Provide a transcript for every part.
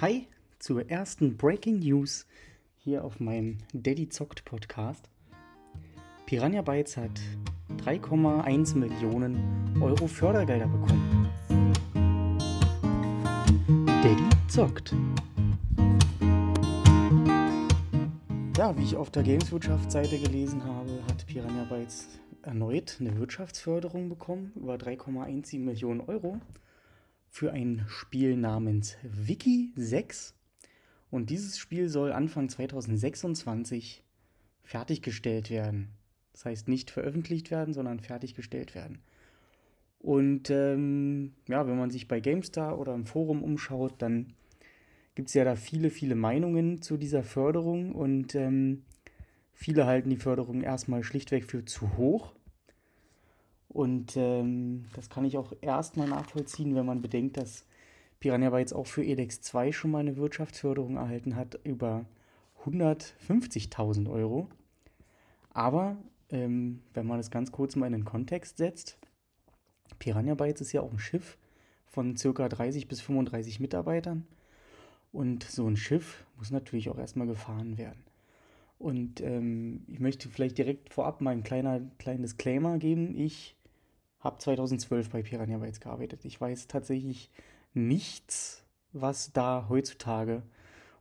Hi zur ersten Breaking News hier auf meinem Daddy Zockt Podcast. Piranha Bytes hat 3,1 Millionen Euro Fördergelder bekommen. Daddy zockt. Ja, wie ich auf der Gameswirtschaftsseite gelesen habe, hat Piranha Bytes erneut eine Wirtschaftsförderung bekommen über 3,17 Millionen Euro für ein Spiel namens Wiki 6. Und dieses Spiel soll Anfang 2026 fertiggestellt werden. Das heißt nicht veröffentlicht werden, sondern fertiggestellt werden. Und ähm, ja, wenn man sich bei GameStar oder im Forum umschaut, dann gibt es ja da viele, viele Meinungen zu dieser Förderung und ähm, viele halten die Förderung erstmal schlichtweg für zu hoch. Und ähm, das kann ich auch erstmal nachvollziehen, wenn man bedenkt, dass Piranha Bytes auch für EDEX 2 schon mal eine Wirtschaftsförderung erhalten hat über 150.000 Euro. Aber ähm, wenn man das ganz kurz mal in den Kontext setzt, Piranha Bytes ist ja auch ein Schiff von circa 30 bis 35 Mitarbeitern. Und so ein Schiff muss natürlich auch erstmal gefahren werden. Und ähm, ich möchte vielleicht direkt vorab mal ein kleiner, kleinen Disclaimer geben. Ich habe 2012 bei Piranha Bytes gearbeitet. Ich weiß tatsächlich nichts, was da heutzutage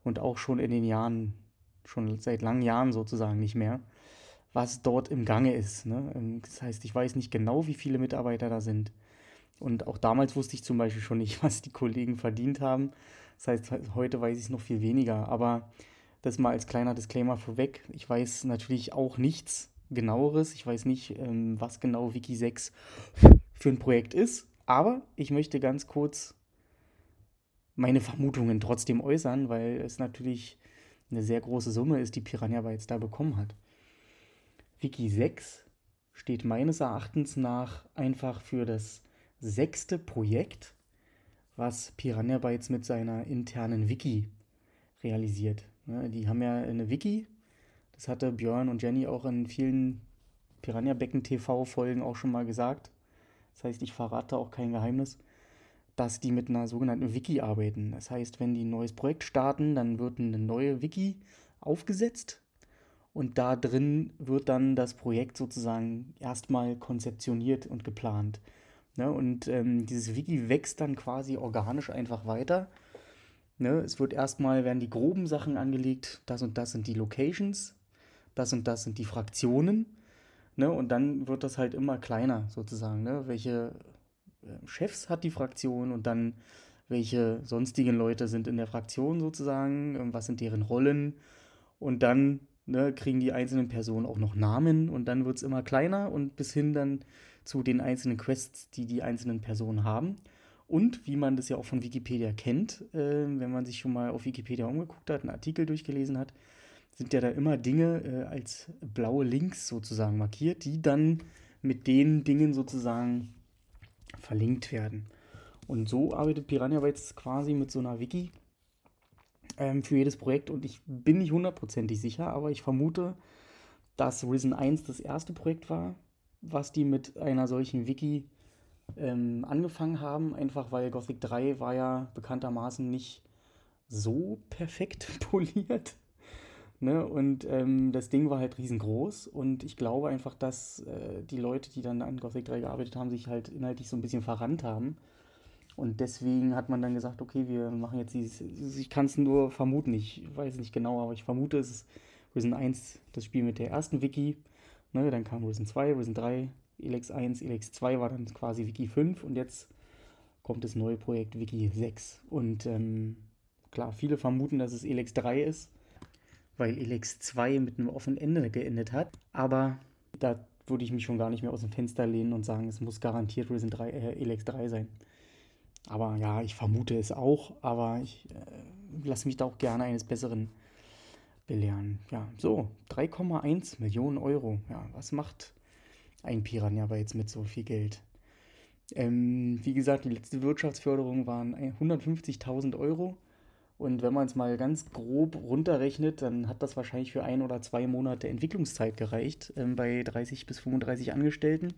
und auch schon in den Jahren, schon seit langen Jahren sozusagen nicht mehr, was dort im Gange ist. Ne? Ähm, das heißt, ich weiß nicht genau, wie viele Mitarbeiter da sind. Und auch damals wusste ich zum Beispiel schon nicht, was die Kollegen verdient haben. Das heißt, heute weiß ich es noch viel weniger. Aber das mal als kleiner Disclaimer vorweg. Ich weiß natürlich auch nichts genaueres. Ich weiß nicht, ähm, was genau Wiki 6 für ein Projekt ist, aber ich möchte ganz kurz meine Vermutungen trotzdem äußern, weil es natürlich eine sehr große Summe ist, die Piranha Bytes da bekommen hat. Wiki 6 steht meines Erachtens nach einfach für das sechste Projekt, was Piranha Bytes mit seiner internen Wiki realisiert. Die haben ja eine Wiki, das hatte Björn und Jenny auch in vielen Piranha Becken TV Folgen auch schon mal gesagt. Das heißt, ich verrate auch kein Geheimnis, dass die mit einer sogenannten Wiki arbeiten. Das heißt, wenn die ein neues Projekt starten, dann wird eine neue Wiki aufgesetzt und da drin wird dann das Projekt sozusagen erstmal konzeptioniert und geplant. Ne? Und ähm, dieses Wiki wächst dann quasi organisch einfach weiter. Ne? Es wird erstmal, werden die groben Sachen angelegt, das und das sind die Locations, das und das sind die Fraktionen. Ne? Und dann wird das halt immer kleiner sozusagen. Ne? Welche äh, Chefs hat die Fraktion und dann welche sonstigen Leute sind in der Fraktion sozusagen, ähm, was sind deren Rollen. Und dann ne, kriegen die einzelnen Personen auch noch Namen und dann wird es immer kleiner und bis hin dann zu den einzelnen Quests, die die einzelnen Personen haben. Und wie man das ja auch von Wikipedia kennt, äh, wenn man sich schon mal auf Wikipedia umgeguckt hat, einen Artikel durchgelesen hat, sind ja da immer Dinge äh, als blaue Links sozusagen markiert, die dann mit den Dingen sozusagen verlinkt werden. Und so arbeitet Piranha Bytes quasi mit so einer Wiki ähm, für jedes Projekt und ich bin nicht hundertprozentig sicher, aber ich vermute, dass Risen 1 das erste Projekt war, was die mit einer solchen Wiki ähm, angefangen haben, einfach weil Gothic 3 war ja bekanntermaßen nicht so perfekt poliert. Ne? Und ähm, das Ding war halt riesengroß und ich glaube einfach, dass äh, die Leute, die dann an Gothic 3 gearbeitet haben, sich halt inhaltlich so ein bisschen verrannt haben. Und deswegen hat man dann gesagt, okay, wir machen jetzt dieses, ich kann es nur vermuten, ich weiß nicht genau, aber ich vermute, es ist Risen 1 das Spiel mit der ersten Wiki, ne? dann kam Risen 2, Risen 3, Elex 1, Elex 2 war dann quasi Wiki 5 und jetzt kommt das neue Projekt Wiki 6. Und ähm, klar, viele vermuten, dass es Elex 3 ist weil Elex 2 mit einem offenen Ende geendet hat. Aber da würde ich mich schon gar nicht mehr aus dem Fenster lehnen und sagen, es muss garantiert Risen 3, äh, Elex 3 sein. Aber ja, ich vermute es auch, aber ich äh, lasse mich da auch gerne eines Besseren belehren. Ja, so, 3,1 Millionen Euro. Ja, was macht ein Piranha aber jetzt mit so viel Geld? Ähm, wie gesagt, die letzte Wirtschaftsförderung waren 150.000 Euro. Und wenn man es mal ganz grob runterrechnet, dann hat das wahrscheinlich für ein oder zwei Monate Entwicklungszeit gereicht ähm, bei 30 bis 35 Angestellten.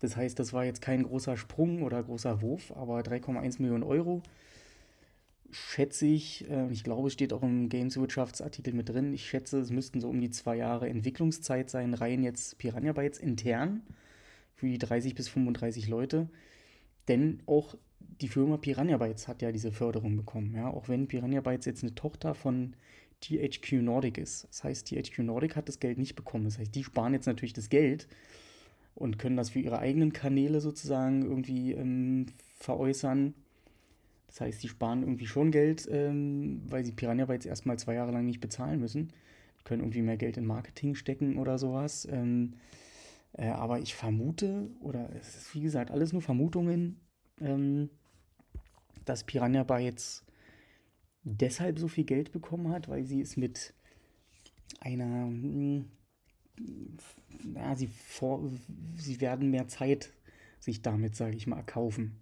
Das heißt, das war jetzt kein großer Sprung oder großer Wurf, aber 3,1 Millionen Euro schätze ich, äh, ich glaube, es steht auch im Games-Wirtschaftsartikel mit drin, ich schätze, es müssten so um die zwei Jahre Entwicklungszeit sein, rein jetzt Piranha Bytes intern für die 30 bis 35 Leute. Denn auch die Firma Piranha Bytes hat ja diese Förderung bekommen. Ja? Auch wenn Piranha Bytes jetzt eine Tochter von THQ Nordic ist. Das heißt, THQ Nordic hat das Geld nicht bekommen. Das heißt, die sparen jetzt natürlich das Geld und können das für ihre eigenen Kanäle sozusagen irgendwie ähm, veräußern. Das heißt, die sparen irgendwie schon Geld, ähm, weil sie Piranha Bytes erstmal zwei Jahre lang nicht bezahlen müssen. Die können irgendwie mehr Geld in Marketing stecken oder sowas. Ähm, äh, aber ich vermute, oder es ist wie gesagt alles nur Vermutungen, ähm, dass Piranha Bytes deshalb so viel Geld bekommen hat, weil sie es mit einer, hm, ja, sie, vor, sie werden mehr Zeit sich damit, sage ich mal, erkaufen.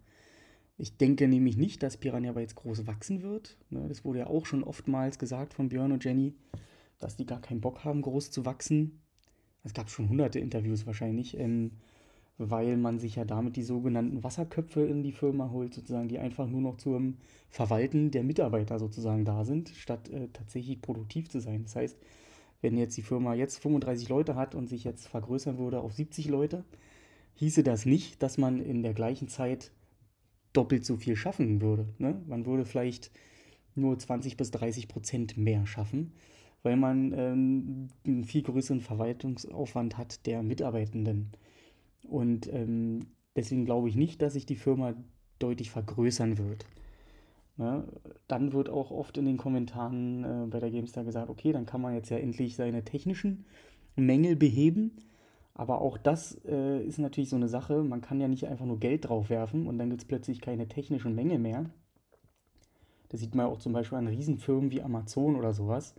Ich denke nämlich nicht, dass Piranha Bytes groß wachsen wird. Ne, das wurde ja auch schon oftmals gesagt von Björn und Jenny, dass die gar keinen Bock haben, groß zu wachsen. Es gab schon hunderte Interviews wahrscheinlich, ähm, weil man sich ja damit die sogenannten Wasserköpfe in die Firma holt, sozusagen, die einfach nur noch zum Verwalten der Mitarbeiter sozusagen da sind, statt äh, tatsächlich produktiv zu sein. Das heißt, wenn jetzt die Firma jetzt 35 Leute hat und sich jetzt vergrößern würde auf 70 Leute, hieße das nicht, dass man in der gleichen Zeit doppelt so viel schaffen würde. Ne? Man würde vielleicht nur 20 bis 30 Prozent mehr schaffen weil man ähm, einen viel größeren Verwaltungsaufwand hat der Mitarbeitenden. Und ähm, deswegen glaube ich nicht, dass sich die Firma deutlich vergrößern wird. Ne? Dann wird auch oft in den Kommentaren äh, bei der GameStar gesagt, okay, dann kann man jetzt ja endlich seine technischen Mängel beheben. Aber auch das äh, ist natürlich so eine Sache. Man kann ja nicht einfach nur Geld drauf werfen und dann gibt es plötzlich keine technischen Mängel mehr. Das sieht man auch zum Beispiel an Riesenfirmen wie Amazon oder sowas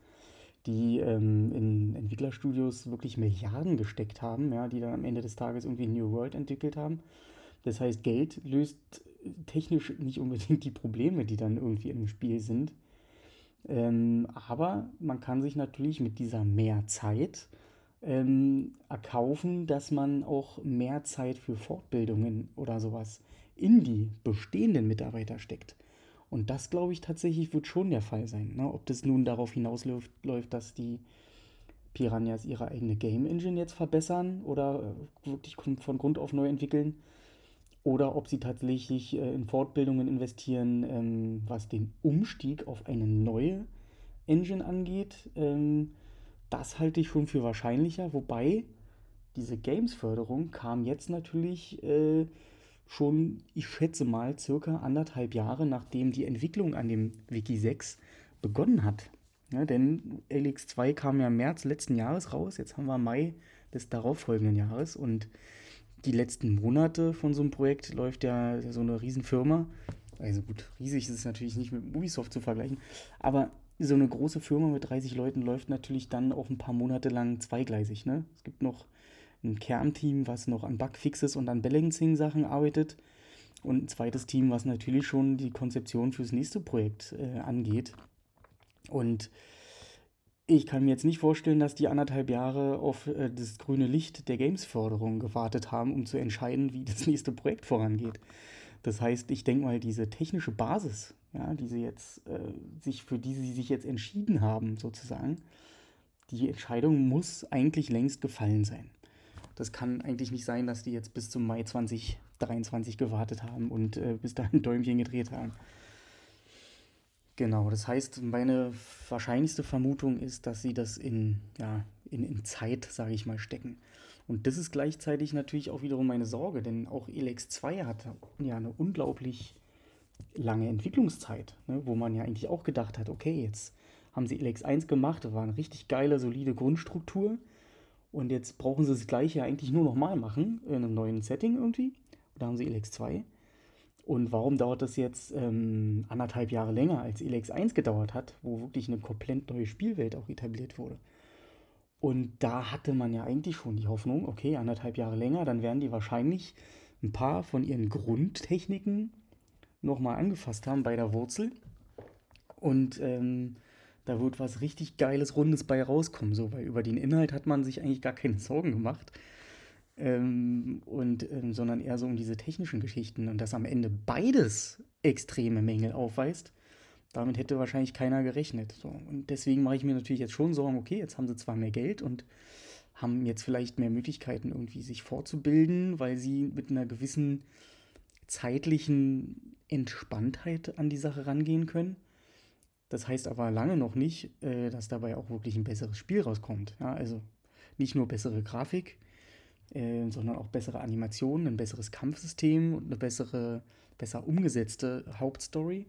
die ähm, in Entwicklerstudios wirklich Milliarden gesteckt haben, ja, die dann am Ende des Tages irgendwie New World entwickelt haben. Das heißt, Geld löst technisch nicht unbedingt die Probleme, die dann irgendwie im Spiel sind. Ähm, aber man kann sich natürlich mit dieser mehr Zeit ähm, erkaufen, dass man auch mehr Zeit für Fortbildungen oder sowas in die bestehenden Mitarbeiter steckt. Und das, glaube ich, tatsächlich wird schon der Fall sein. Ne? Ob das nun darauf hinausläuft, läuft, dass die Piranhas ihre eigene Game Engine jetzt verbessern oder äh, wirklich von Grund auf neu entwickeln. Oder ob sie tatsächlich äh, in Fortbildungen investieren, ähm, was den Umstieg auf eine neue Engine angeht. Ähm, das halte ich schon für wahrscheinlicher. Wobei diese Games-Förderung kam jetzt natürlich äh, schon, ich schätze mal, circa anderthalb Jahre nachdem die Entwicklung an dem Wiki 6 begonnen hat. Ja, denn LX2 kam ja im März letzten Jahres raus, jetzt haben wir Mai des darauffolgenden Jahres und die letzten Monate von so einem Projekt läuft ja so eine Riesenfirma. Also gut, riesig ist es natürlich nicht mit Ubisoft zu vergleichen, aber so eine große Firma mit 30 Leuten läuft natürlich dann auch ein paar Monate lang zweigleisig. Ne? Es gibt noch ein Kernteam, was noch an Bugfixes und an Balancing-Sachen arbeitet. Und ein zweites Team, was natürlich schon die Konzeption fürs nächste Projekt äh, angeht. Und ich kann mir jetzt nicht vorstellen, dass die anderthalb Jahre auf äh, das grüne Licht der Games-Förderung gewartet haben, um zu entscheiden, wie das nächste Projekt vorangeht. Das heißt, ich denke mal, diese technische Basis, ja, die sie jetzt, äh, sich, für die sie sich jetzt entschieden haben, sozusagen, die Entscheidung muss eigentlich längst gefallen sein. Das kann eigentlich nicht sein, dass die jetzt bis zum Mai 2023 gewartet haben und äh, bis dahin Däumchen gedreht haben. Genau, das heißt, meine wahrscheinlichste Vermutung ist, dass sie das in, ja, in, in Zeit, sage ich mal, stecken. Und das ist gleichzeitig natürlich auch wiederum meine Sorge, denn auch Elex 2 hat ja eine unglaublich lange Entwicklungszeit, ne, wo man ja eigentlich auch gedacht hat, okay, jetzt haben sie Elex 1 gemacht, das war eine richtig geile, solide Grundstruktur. Und jetzt brauchen sie das gleiche eigentlich nur nochmal machen, in einem neuen Setting irgendwie. Da haben sie Elex 2. Und warum dauert das jetzt ähm, anderthalb Jahre länger, als Elex 1 gedauert hat, wo wirklich eine komplett neue Spielwelt auch etabliert wurde? Und da hatte man ja eigentlich schon die Hoffnung, okay, anderthalb Jahre länger, dann werden die wahrscheinlich ein paar von ihren Grundtechniken nochmal angefasst haben bei der Wurzel. Und ähm, da wird was richtig Geiles, Rundes bei rauskommen, so, weil über den Inhalt hat man sich eigentlich gar keine Sorgen gemacht. Ähm, und, ähm, sondern eher so um diese technischen Geschichten und dass am Ende beides extreme Mängel aufweist, Damit hätte wahrscheinlich keiner gerechnet. So. Und deswegen mache ich mir natürlich jetzt schon Sorgen, okay, jetzt haben sie zwar mehr Geld und haben jetzt vielleicht mehr Möglichkeiten, irgendwie sich fortzubilden, weil sie mit einer gewissen zeitlichen Entspanntheit an die Sache rangehen können. Das heißt aber lange noch nicht, äh, dass dabei auch wirklich ein besseres Spiel rauskommt. Ja, also nicht nur bessere Grafik, äh, sondern auch bessere Animationen, ein besseres Kampfsystem und eine bessere, besser umgesetzte Hauptstory.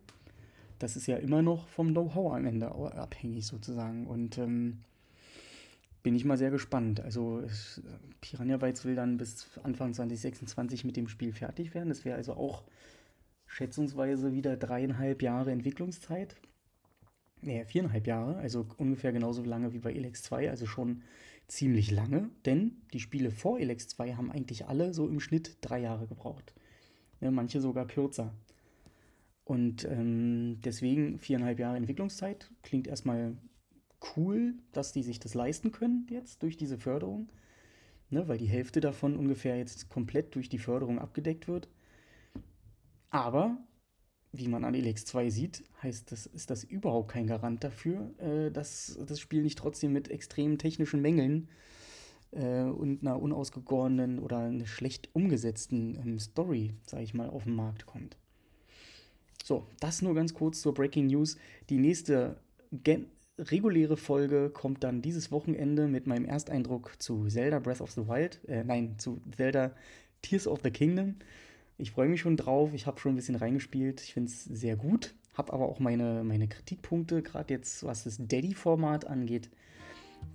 Das ist ja immer noch vom Know-how am Ende abhängig sozusagen. Und ähm, bin ich mal sehr gespannt. Also es, Piranha Bytes will dann bis Anfang 2026 mit dem Spiel fertig werden. Das wäre also auch schätzungsweise wieder dreieinhalb Jahre Entwicklungszeit. Nee, viereinhalb Jahre, also ungefähr genauso lange wie bei Elex 2, also schon ziemlich lange, denn die Spiele vor Elex 2 haben eigentlich alle so im Schnitt drei Jahre gebraucht. Ja, manche sogar kürzer. Und ähm, deswegen viereinhalb Jahre Entwicklungszeit klingt erstmal cool, dass die sich das leisten können jetzt durch diese Förderung, ne, weil die Hälfte davon ungefähr jetzt komplett durch die Förderung abgedeckt wird. Aber wie man an Elex 2 sieht, heißt das, ist das überhaupt kein Garant dafür, äh, dass das Spiel nicht trotzdem mit extremen technischen Mängeln äh, und einer unausgegorenen oder einer schlecht umgesetzten ähm, Story, sage ich mal, auf den Markt kommt. So, das nur ganz kurz zur Breaking News. Die nächste reguläre Folge kommt dann dieses Wochenende mit meinem Ersteindruck zu Zelda Breath of the Wild. Äh, nein, zu Zelda Tears of the Kingdom. Ich freue mich schon drauf. Ich habe schon ein bisschen reingespielt. Ich finde es sehr gut. Habe aber auch meine, meine Kritikpunkte, gerade jetzt was das Daddy-Format angeht.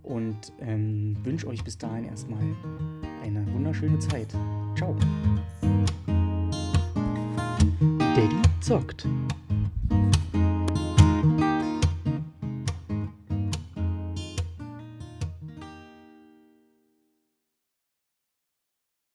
Und ähm, wünsche euch bis dahin erstmal eine wunderschöne Zeit. Ciao. Daddy zockt.